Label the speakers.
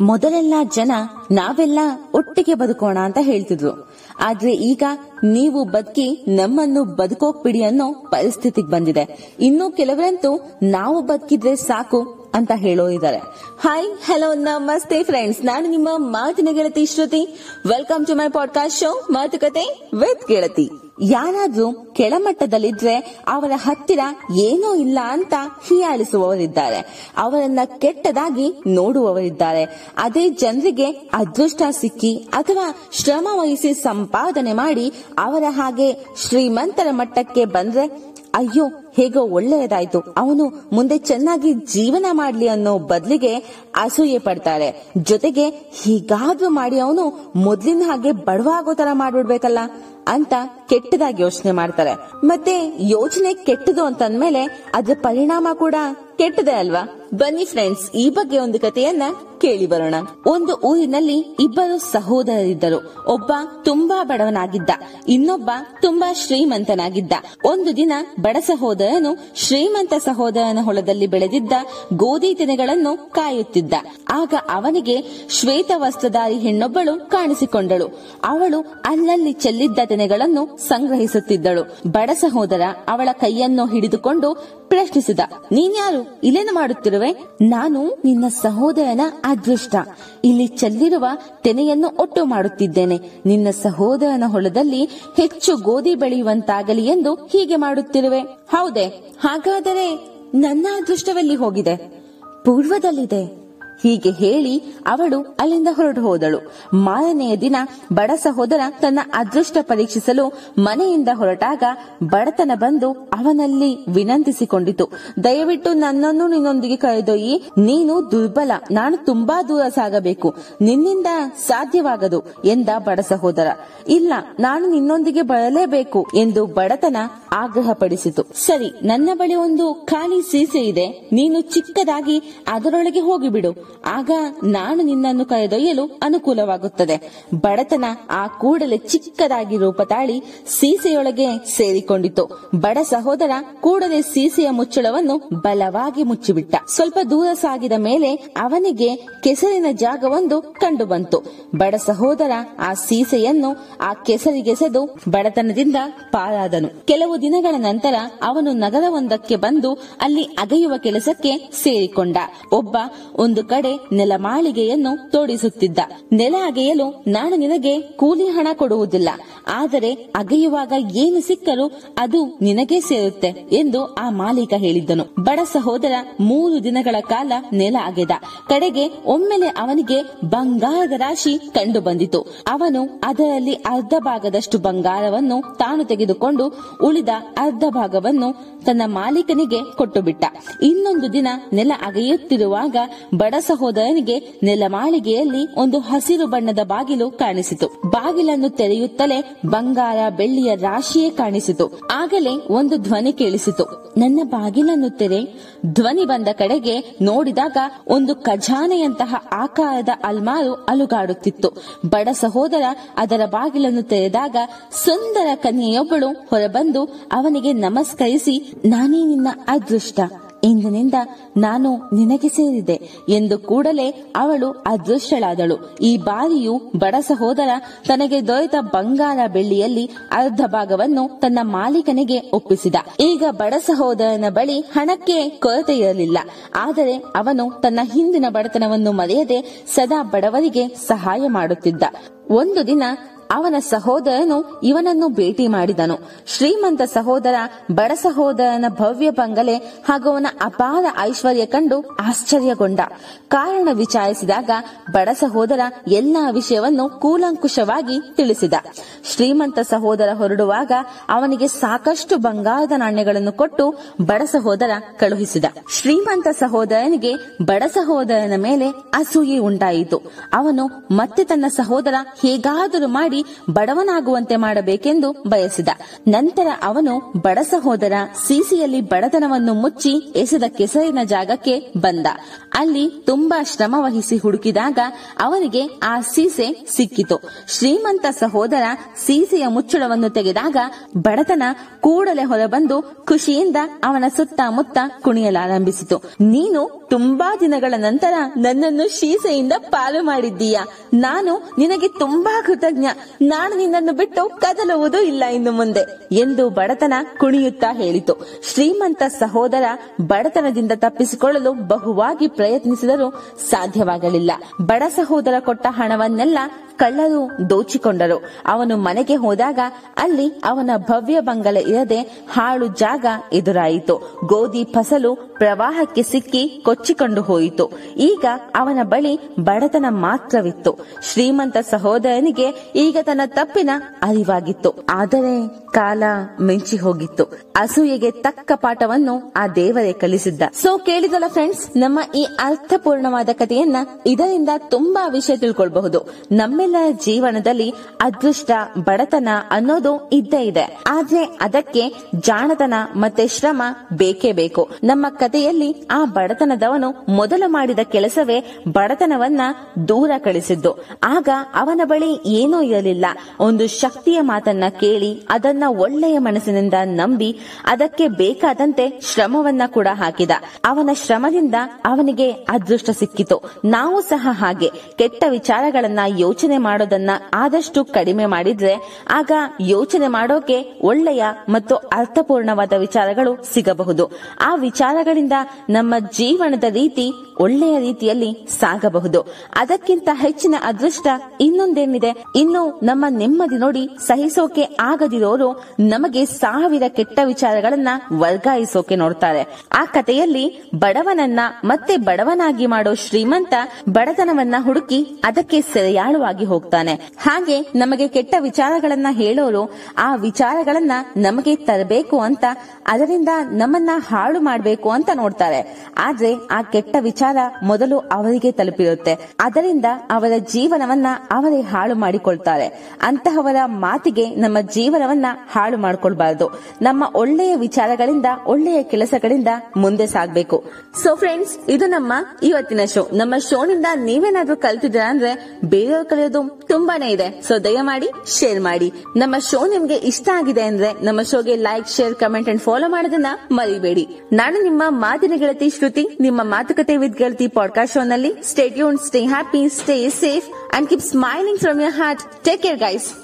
Speaker 1: ಮೊದಲೆಲ್ಲ ಜನ ನಾವೆಲ್ಲ ಒಟ್ಟಿಗೆ ಬದುಕೋಣ ಅಂತ ಹೇಳ್ತಿದ್ರು. ಆದ್ರೆ ಈಗ ನೀವು ಬದುಕಿ ನಮ್ಮನ್ನು ಬದುಕೋಕ್ ಬಿಡಿ ಅನ್ನೋ ಪರಿಸ್ಥಿತಿಗೆ ಬಂದಿದೆ. ಇನ್ನು ಕೆಲವರಂತೂ ನಾವು ಬದುಕಿದ್ರೆ ಸಾಕು ಅಂತ ಹೇಳೋ ಇದ್ದಾರೆ ಹಾಯ್ ಹಲೋ ನಮಸ್ತೆ ಫ್ರೆಂಡ್ಸ್ ನಾನು ನಿಮ್ಮ ಮಾತಿನ ಗೆಳತಿ Shruti. Welcome to my podcast show ಮಾತುಕತೆ ವಿತ್ ಗೆಳತಿ. ಯಾರಾದ್ರೂ ಕೆಳಮಟ್ಟದಲ್ಲಿದ್ರೆ ಅವರ ಹತ್ತಿರ ಏನೂ ಇಲ್ಲ ಅಂತ ಹೀಯಾಳಿಸುವವರಿದ್ದಾರೆ. ಅವರನ್ನ ಕೆಟ್ಟದಾಗಿ ನೋಡುವವರಿದ್ದಾರೆ. ಅದೇ ಜನರಿಗೆ ಅದೃಷ್ಟ ಸಿಕ್ಕಿ ಅಥವಾ ಶ್ರಮ ಸಂಪಾದನೆ ಮಾಡಿ ಅವರ ಹಾಗೆ ಶ್ರೀಮಂತರ ಮಟ್ಟಕ್ಕೆ ಬಂದ್ರೆ ಅಯ್ಯೋ, ಹೇಗೋ ಒಳ್ಳೆಯದಾಯ್ತು. ಅವನು ಮುಂದೆ ಚೆನ್ನಾಗಿ ಜೀವನ ಮಾಡ್ಲಿ ಅನ್ನೋ ಬದಲಿಗೆ ಅಸೂಯೆ ಪಡ್ತಾರೆ. ಜೊತೆಗೆ ಹೀಗಾದ್ರೂ ಮಾಡಿ ಅವನು ಮೊದ್ಲಿನ ಹಾಗೆ ಬಡವಾಗೋ ತರ ಮಾಡ್ಬಿಡ್ಬೇಕಲ್ಲ ಅಂತ ಕೆಟ್ಟದಾಗಿ ಯೋಚನೆ ಮಾಡ್ತಾರೆ. ಮತ್ತೆ ಯೋಚನೆ ಕೆಟ್ಟದು ಅಂತಂದ್ಮೇಲೆ ಅದ್ರ ಪರಿಣಾಮ ಕೂಡ ಕೆಟ್ಟದೆ ಅಲ್ವಾ? ಬನ್ನಿ ಫ್ರೆಂಡ್ಸ್, ಈ ಬಗ್ಗೆ ಒಂದು ಕಥೆಯನ್ನ ಕೇಳಿ ಬರೋಣ. ಒಂದು ಊರಿನಲ್ಲಿ ಇಬ್ಬರು ಸಹೋದರರಿದ್ದರು. ಒಬ್ಬ ತುಂಬಾ ಬಡವನಾಗಿದ್ದ, ಇನ್ನೊಬ್ಬ ತುಂಬಾ ಶ್ರೀಮಂತನಾಗಿದ್ದ. ಒಂದು ದಿನ ಬಡ ಸಹೋದರನು ಶ್ರೀಮಂತ ಸಹೋದರನ ಹೊಲದಲ್ಲಿ ಬೆಳೆದಿದ್ದ ಗೋಧಿ ತೆನೆಗಳನ್ನು ಕಾಯುತ್ತಿದ್ದ. ಆಗ ಅವನಿಗೆ ಶ್ವೇತ ವಸ್ತ್ರಧಾರಿ ಹೆಣ್ಣೊಬ್ಬಳು ಕಾಣಿಸಿಕೊಂಡಳು. ಅವಳು ಅಲ್ಲಲ್ಲಿ ಚೆಲ್ಲಿದ್ದ ತೆನೆಗಳನ್ನು ಸಂಗ್ರಹಿಸುತ್ತಿದ್ದಳು. ಬಡ ಸಹೋದರ ಅವಳ ಕೈಯನ್ನು ಹಿಡಿದುಕೊಂಡು ಪ್ರಶ್ನಿಸಿದ, ನೀನ್ಯಾರು? ಇಲ್ಲೇನು ಮಾಡುತ್ತಿರುವೆ ನಾನು ನಿನ್ನ ಸಹೋದರನ ಅದೃಷ್ಟ. ಇಲ್ಲಿ ಚೆಲ್ಲಿರುವ ತೆನೆಯನ್ನು ಒಟ್ಟು ಮಾಡುತ್ತಿದ್ದೇನೆ. ನಿನ್ನ ಸಹೋದರನ ಹೊಲದಲ್ಲಿ ಹೆಚ್ಚು ಗೋಧಿ ಬೆಳೆಯುವಂತಾಗಲಿ ಎಂದು ಹೀಗೆ ಮಾಡುತ್ತಿರುವೆ. ಹೌದೇ, ಹಾಗಾದರೆ ನನ್ನ ಅದೃಷ್ಟವೆಲ್ಲಿ ಹೋಗಿದೆ? ಪೂರ್ವದಲ್ಲಿದೆ. ಹೀಗೆ ಹೇಳಿ ಅವಳು ಅಲ್ಲಿಂದ ಹೊರಟು ಹೋದಳು. ಮಾರನೆಯ ದಿನ ಬಡ ಸಹೋದರ ತನ್ನ ಅದೃಷ್ಟ ಪರೀಕ್ಷಿಸಲು ಮನೆಯಿಂದ ಹೊರಟಾಗ ಬಡತನ ಬಂದು ಅವನಲ್ಲಿ ವಿನಂತಿಸಿಕೊಂಡಿತು. ದಯವಿಟ್ಟು ನನ್ನನ್ನು ನಿನ್ನೊಂದಿಗೆ ಕರೆದೊಯ್ಯಿ, ನೀನು ದುರ್ಬಲ, ನಾನು ತುಂಬಾ ದೂರ ಸಾಗಬೇಕು, ನಿನ್ನಿಂದ ಸಾಧ್ಯವಾಗದು ಎಂದ ಬಡ ಸಹೋದರ. ಇಲ್ಲ, ನಾನು ನಿನ್ನೊಂದಿಗೆ ಬರಲೇಬೇಕು ಎಂದು ಬಡತನ ಆಗ್ರಹಪಡಿಸಿತು. ಸರಿ, ನನ್ನ ಬಳಿ ಒಂದು ಖಾಲಿ ಸೀಸೆ ಇದೆ, ನೀನು ಚಿಕ್ಕದಾಗಿ ಅದರೊಳಗೆ ಹೋಗಿಬಿಡು. ಆಗ ನಾನು ನಿನ್ನನ್ನು ಕರೆದೊಯ್ಯಲು ಅನುಕೂಲವಾಗುತ್ತದೆ. ಬಡತನ ಆ ಕೂಡಲೇ ಚಿಕ್ಕದಾಗಿ ರೂಪ ತಾಳಿ ಸೀಸೆಯೊಳಗೆ ಸೇರಿಕೊಂಡಿತು. ಬಡ ಸಹೋದರ ಕೂಡಲೇ ಸೀಸೆಯ ಮುಚ್ಚಳವನ್ನು ಬಲವಾಗಿ ಮುಚ್ಚಿಬಿಟ್ಟ. ಸ್ವಲ್ಪ ದೂರ ಸಾಗಿದ ಮೇಲೆ ಅವನಿಗೆ ಕೆಸರಿನ ಜಾಗವೊಂದು ಕಂಡುಬಂತು. ಬಡ ಸಹೋದರ ಆ ಸೀಸೆಯನ್ನು ಆ ಕೆಸರಿಗೆಸೆದು ಬಡತನದಿಂದ ಪಾರಾದನು. ಕೆಲವು ದಿನಗಳ ನಂತರ ಅವನು ನಗರವೊಂದಕ್ಕೆ ಬಂದು ಅಲ್ಲಿ ಅಗೆಯುವ ಕೆಲಸಕ್ಕೆ ಸೇರಿಕೊಂಡ. ಒಬ್ಬ ಒಂದು ನೆಲಮಾಳಿಗೆಯನ್ನು ತೋಡಿಸುತ್ತಿದ್ದ. ನೆಲ ಅಗೆಯಲು ನಾನು ನಿನಗೆ ಕೂಲಿ ಹಣ ಕೊಡುವುದಿಲ್ಲ. ಆದರೆ ಅಗೆಯುವಾಗ ಏನು ಸಿಕ್ಕರೂ ಅದು ನಿನಗೆ ಸೇರುತ್ತೆ ಎಂದು ಆ ಮಾಲೀಕ ಹೇಳಿದ್ದನು. ಬಡ ಸಹೋದರ ಮೂರು ದಿನಗಳ ಕಾಲ ನೆಲ ಅಗೆದ. ಕಡೆಗೆ ಒಮ್ಮೆಲೆ ಅವನಿಗೆ ಬಂಗಾರದ ರಾಶಿ ಕಂಡು ಬಂದಿತು ಅವನು ಅದರಲ್ಲಿ ಅರ್ಧ ಭಾಗದಷ್ಟು ಬಂಗಾರವನ್ನು ತಾನು ತೆಗೆದುಕೊಂಡು ಉಳಿದ ಅರ್ಧ ಭಾಗವನ್ನು ತನ್ನ ಮಾಲೀಕನಿಗೆ ಕೊಟ್ಟು ಬಿಟ್ಟ ಇನ್ನೊಂದು ದಿನ ನೆಲ ಅಗೆಯುತ್ತಿರುವಾಗ ಬಡ ಸಹೋದರನಿಗೆ ನೆಲಮಾಳಿಗೆಯಲ್ಲಿ ಒಂದು ಹಸಿರು ಬಣ್ಣದ ಬಾಗಿಲು ಕಾಣಿಸಿತು. ಬಾಗಿಲನ್ನು ತೆರೆಯುತ್ತಲೇ ಬಂಗಾರ ಬೆಳ್ಳಿಯ ರಾಶಿಯೇ ಕಾಣಿಸಿತು. ಆಗಲೇ ಒಂದು ಧ್ವನಿ ಕೇಳಿಸಿತು. ನನ್ನ ಬಾಗಿಲನ್ನು ತೆರೆ. ಧ್ವನಿ ಬಂದ ಕಡೆಗೆ ನೋಡಿದಾಗ ಒಂದು ಖಜಾನೆಯಂತಹ ಆಕಾರದ ಅಲ್ಮಾರು ಅಲುಗಾಡುತ್ತಿತ್ತು. ಬಡ ಸಹೋದರ ಅದರ ಬಾಗಿಲನ್ನು ತೆರೆದಾಗ ಸುಂದರ ಕನ್ಯೆಯೊಬ್ಬಳು ಹೊರಬಂದು ಅವನಿಗೆ ನಮಸ್ಕರಿಸಿ, ನಾನೇ ನಿನ್ನ ಅದೃಷ್ಟ. ಇಂದಿನಿಂದ ನಾನು ನಿನಗೆ ಸೇರಿದೆ ಎಂದು ಕೂಡಲೇ ಅವಳು ಅದೃಷ್ಟಳಾದಳು. ಈ ಬಾರಿಯು ಬಡ ಸಹೋದರ ತನಗೆ ದೊರೆತ ಬಂಗಾರ ಬೆಳ್ಳಿಯಲ್ಲಿ ಅರ್ಧ ಭಾಗವನ್ನು ತನ್ನ ಮಾಲೀಕನಿಗೆ ಒಪ್ಪಿಸಿದ. ಈಗ ಬಡ ಸಹೋದರನ ಬಳಿ ಹಣಕ್ಕೆ ಕೊರತೆ ಇರಲಿಲ್ಲ. ಆದರೆ ಅವನು ತನ್ನ ಹಿಂದಿನ ಬಡತನವನ್ನು ಮರೆಯದೆ ಸದಾ ಬಡವರಿಗೆ ಸಹಾಯ ಮಾಡುತ್ತಿದ್ದ. ಒಂದು ದಿನ ಅವನ ಸಹೋದರನು ಇವನನ್ನು ಭೇಟಿ ಮಾಡಿದನು. ಶ್ರೀಮಂತ ಸಹೋದರ, ಬಡ ಸಹೋದರನ ಭವ್ಯ ಬಂಗಲೆ ಹಾಗೂ ಅವನ ಅಪಾರ ಐಶ್ವರ್ಯ ಕಂಡು ಆಶ್ಚರ್ಯಗೊಂಡ. ಕಾರಣ ವಿಚಾರಿಸಿದಾಗ ಬಡ ಸಹೋದರ ಎಲ್ಲಾ ವಿಷಯವನ್ನು ಕೂಲಂಕುಷವಾಗಿ ತಿಳಿಸಿದ. ಶ್ರೀಮಂತ ಸಹೋದರ ಹೊರಡುವಾಗ ಅವನಿಗೆ ಸಾಕಷ್ಟು ಬಂಗಾರದ ನಾಣ್ಯಗಳನ್ನು ಕೊಟ್ಟು ಬಡ ಸಹೋದರ ಕಳುಹಿಸಿದ. ಶ್ರೀಮಂತ ಸಹೋದರನಿಗೆ ಬಡ ಸಹೋದರನ ಮೇಲೆ ಅಸೂಯೆ ಉಂಟಾಯಿತು. ಅವನು ಮತ್ತೆ ತನ್ನ ಸಹೋದರ ಹೇಗಾದರೂ ಮಾಡಿ ಬಡವನಾಗುವಂತೆ ಮಾಡಬೇಕೆಂದು ಬಯಸಿದ. ನಂತರ ಅವನು ಬಡ ಸಹೋದರ ಸೀಸಿಯಲ್ಲಿ ಬಡತನವನ್ನು ಮುಚ್ಚಿ ಎಸೆದ ಕೆಸರಿನ ಜಾಗಕ್ಕೆ ಬಂದ. ಅಲ್ಲಿ ತುಂಬಾ ಶ್ರಮ ಹುಡುಕಿದಾಗ ಅವನಿಗೆ ಆ ಸೀಸೆ ಸಿಕ್ಕಿತು. ಶ್ರೀಮಂತ ಸಹೋದರ ಸೀಸೆಯ ಮುಚ್ಚಳವನ್ನು ತೆಗೆದಾಗ ಬಡತನ ಕೂಡಲೇ ಹೊರಬಂದು ಖುಷಿಯಿಂದ ಅವನ ಸುತ್ತಮುತ್ತ ಕುಣಿಯಲಾರಂಭಿಸಿತು. ನೀನು ತುಂಬಾ ದಿನಗಳ ನಂತರ ನನ್ನನ್ನು ಸೀಸೆಯಿಂದ ಪಾಲು ಮಾಡಿದ್ದೀಯ? ನಾನು ನಿನಗೆ ತುಂಬಾ ಕೃತಜ್ಞ. ನಾನು ನಿನ್ನನ್ನು ಬಿಟ್ಟು ಕದಲುವುದು ಇಲ್ಲ ಇನ್ನು ಮುಂದೆ ಎಂದು ಬಡತನ ಕುಣಿಯುತ್ತಾ ಹೇಳಿತು. ಶ್ರೀಮಂತ ಸಹೋದರ ಬಡತನದಿಂದ ತಪ್ಪಿಸಿಕೊಳ್ಳಲು ಬಹುವಾಗಿ ಪ್ರಯತ್ನಿಸಿದರೂ ಸಾಧ್ಯವಾಗಲಿಲ್ಲ. ಬಡ ಸಹೋದರ ಕೊಟ್ಟ ಹಣವನ್ನೆಲ್ಲ ಕಳ್ಳರು ದೋಚಿಕೊಂಡರು. ಅವನು ಮನೆಗೆ ಹೋದಾಗ ಅಲ್ಲಿ ಅವನ ಭವ್ಯ ಬಂಗಲ ಇರದೆ ಹಾಳು ಜಾಗ ಎದುರಾಯಿತು. ಗೋಧಿ ಫಸಲು ಪ್ರವಾಹಕ್ಕೆ ಸಿಕ್ಕಿ ಕೊಚ್ಚಿಕೊಂಡು ಹೋಯಿತು. ಈಗ ಅವನ ಬಳಿ ಬಡತನ ಮಾತ್ರವಿತ್ತು. ಶ್ರೀಮಂತ ಸಹೋದರನಿಗೆ ಈಗ ತನ್ನ ತಪ್ಪಿನ ಅರಿವಾಗಿತ್ತು. ಆದರೆ ಕಾಲ ಮಿಂಚಿ ಹೋಗಿತ್ತು. ಅಸೂಯೆಗೆ ತಕ್ಕ ಪಾಠವನ್ನು ಆ ದೇವರೇ ಕಲಿಸಿದ್ದ. ಸೊ ಕೇಳಿದಲ್ಲ ಫ್ರೆಂಡ್ಸ್ ನಮ್ಮ ಈ ಅರ್ಥಪೂರ್ಣವಾದ ಕಥೆಯನ್ನ ಇದರಿಂದ ತುಂಬಾ ವಿಷಯ ತಿಳ್ಕೊಳ್ಬಹುದು. ನಮ್ಮೆಲ್ಲರ ಜೀವನದಲ್ಲಿ ಅದೃಷ್ಟ, ಬಡತನ ಅನ್ನೋದು ಇದ್ದೇ ಇದೆ. ಆದ್ರೆ ಅದಕ್ಕೆ ಜಾಣತನ ಮತ್ತೆ ಶ್ರಮ ಬೇಕೇ ಬೇಕು. ನಮ್ಮ ಕಥೆಯಲ್ಲಿ ಆ ಬಡತನದವನು ಮೊದಲು ಮಾಡಿದ ಕೆಲಸವೇ ಬಡತನವನ್ನ ದೂರ ಕಳಿಸಿದ್ದು. ಆಗ ಅವನ ಬಳಿ ಏನೂ ಇರಲಿಲ್ಲ. ಒಂದು ಶಕ್ತಿಯ ಮಾತನ್ನ ಕೇಳಿ ಅದನ್ನ ಒಳ್ಳೆಯ ಮನಸ್ಸಿನಿಂದ ನಂಬಿ ಅದಕ್ಕೆ ಬೇಕಾದಂತೆ ಶ್ರಮವನ್ನ ಕೂಡ ಹಾಕಿದ. ಅವನ ಶ್ರಮದಿಂದ ಅವನಿಗೆ ಅದೃಷ್ಟ ಸಿಕ್ಕಿತು. ನಾವು ಸಹ ಹಾಗೆ ಕೆಟ್ಟ ವಿಚಾರಗಳನ್ನ ಯೋಚನೆ ಮಾಡೋದನ್ನ ಆದಷ್ಟು ಕಡಿಮೆ ಮಾಡಿದ್ರೆ ಆಗ ಯೋಚನೆ ಮಾಡೋಕೆ ಒಳ್ಳೆಯ ಮತ್ತು ಅರ್ಥಪೂರ್ಣವಾದ ವಿಚಾರಗಳು ಸಿಗಬಹುದು. ಆ ವಿಚಾರಗಳಿಂದ ನಮ್ಮ ಜೀವನದ ರೀತಿ ಒಳ್ಳೆಯ ರೀತಿಯಲ್ಲಿ ಸಾಗಬಹುದು. ಅದಕ್ಕಿಂತ ಹೆಚ್ಚಿನ ಅದೃಷ್ಟ ಇನ್ನೊಂದೇನಿದೆ? ಇನ್ನು ನಮ್ಮ ನೆಮ್ಮದಿ ನೋಡಿ ಸಹಿಸೋಕೆ ಆಗದಿರೋರು ನಮಗೆ ಸಾವಿರ ಕೆಟ್ಟ ವಿಚಾರಗಳನ್ನ ವರ್ಗಾಯಿಸೋಕೆ ನೋಡ್ತಾರೆ. ಆ ಕಥೆಯಲ್ಲಿ ಬಡವನನ್ನ ಮತ್ತೆ ಬಡವನಾಗಿ ಮಾಡೋ ಶ್ರೀಮಂತ ಬಡತನವನ್ನ ಹುಡುಕಿ ಅದಕ್ಕೆ ಸೆರೆಯಾಳುವಾಗಿ ಹೋಗ್ತಾನೆ. ಹಾಗೆ ನಮಗೆ ಕೆಟ್ಟ ವಿಚಾರಗಳನ್ನ ಹೇಳೋರು ಆ ವಿಚಾರಗಳನ್ನ ನಮಗೆ ತರಬೇಕು ಅಂತ ಅದರಿಂದ ನಮ್ಮನ್ನ ಹಾಳು ಮಾಡಬೇಕು ಅಂತ ನೋಡ್ತಾರೆ. ಆದ್ರೆ ಆ ಕೆಟ್ಟ ವಿಚಾರ ಮೊದಲು ಅವರಿಗೆ ತಲುಪಿರುತ್ತೆ. ಅದರಿಂದ ಅವರ ಜೀವನವನ್ನ ಅವರೇ ಹಾಳು ಮಾಡಿಕೊಳ್ತಾರೆ. ಅಂತಹವರ ಮಾತಿಗೆ ನಮ್ಮ ಜೀವನವನ್ನ ಹಾಳು ಮಾಡಿಕೊಳ್ಬಾರದು. ನಮ್ಮ ಒಳ್ಳೆಯ ವಿಚಾರಗಳಿಂದ, ಒಳ್ಳೆಯ ಕೆಲಸಗಳಿಂದ ಮುಂದೆ ಸಾಗಬೇಕು. ಸೊ ಫ್ರೆಂಡ್ಸ್ ಇದು ನಮ್ಮ ಇವತ್ತಿನ ಶೋ ನಮ್ಮ ಶೋನಿಂದ ನೀವೇನಾದ್ರೂ ಕಲ್ತಿದ್ರ ಅಂದ್ರೆ ಬೇರೆಯವ್ರು ಕಲಿಯೋದು ತುಂಬಾನೇ ಇದೆ. ಸೊ ದಯಮಾಡಿ ಶೇರ್ ಮಾಡಿ. ನಮ್ಮ ಶೋ ನಿಮ್ಗೆ ಇಷ್ಟ ಆಗಿದೆ ಅಂದ್ರೆ ನಮ್ಮ ಶೋಗೆ like share comment and follow ಮಾಡೋದನ್ನ ಮರಿಬೇಡಿ. ನಾನು ನಿಮ್ಮ ಮಾತಿನ ಗೆಳತಿ ಶ್ರುತಿ, ನಿಮ್ಮ ಮಾತುಕತೆ with Kirti podcast only. Stay tuned, stay happy, stay safe and keep smiling from your heart. Take care guys.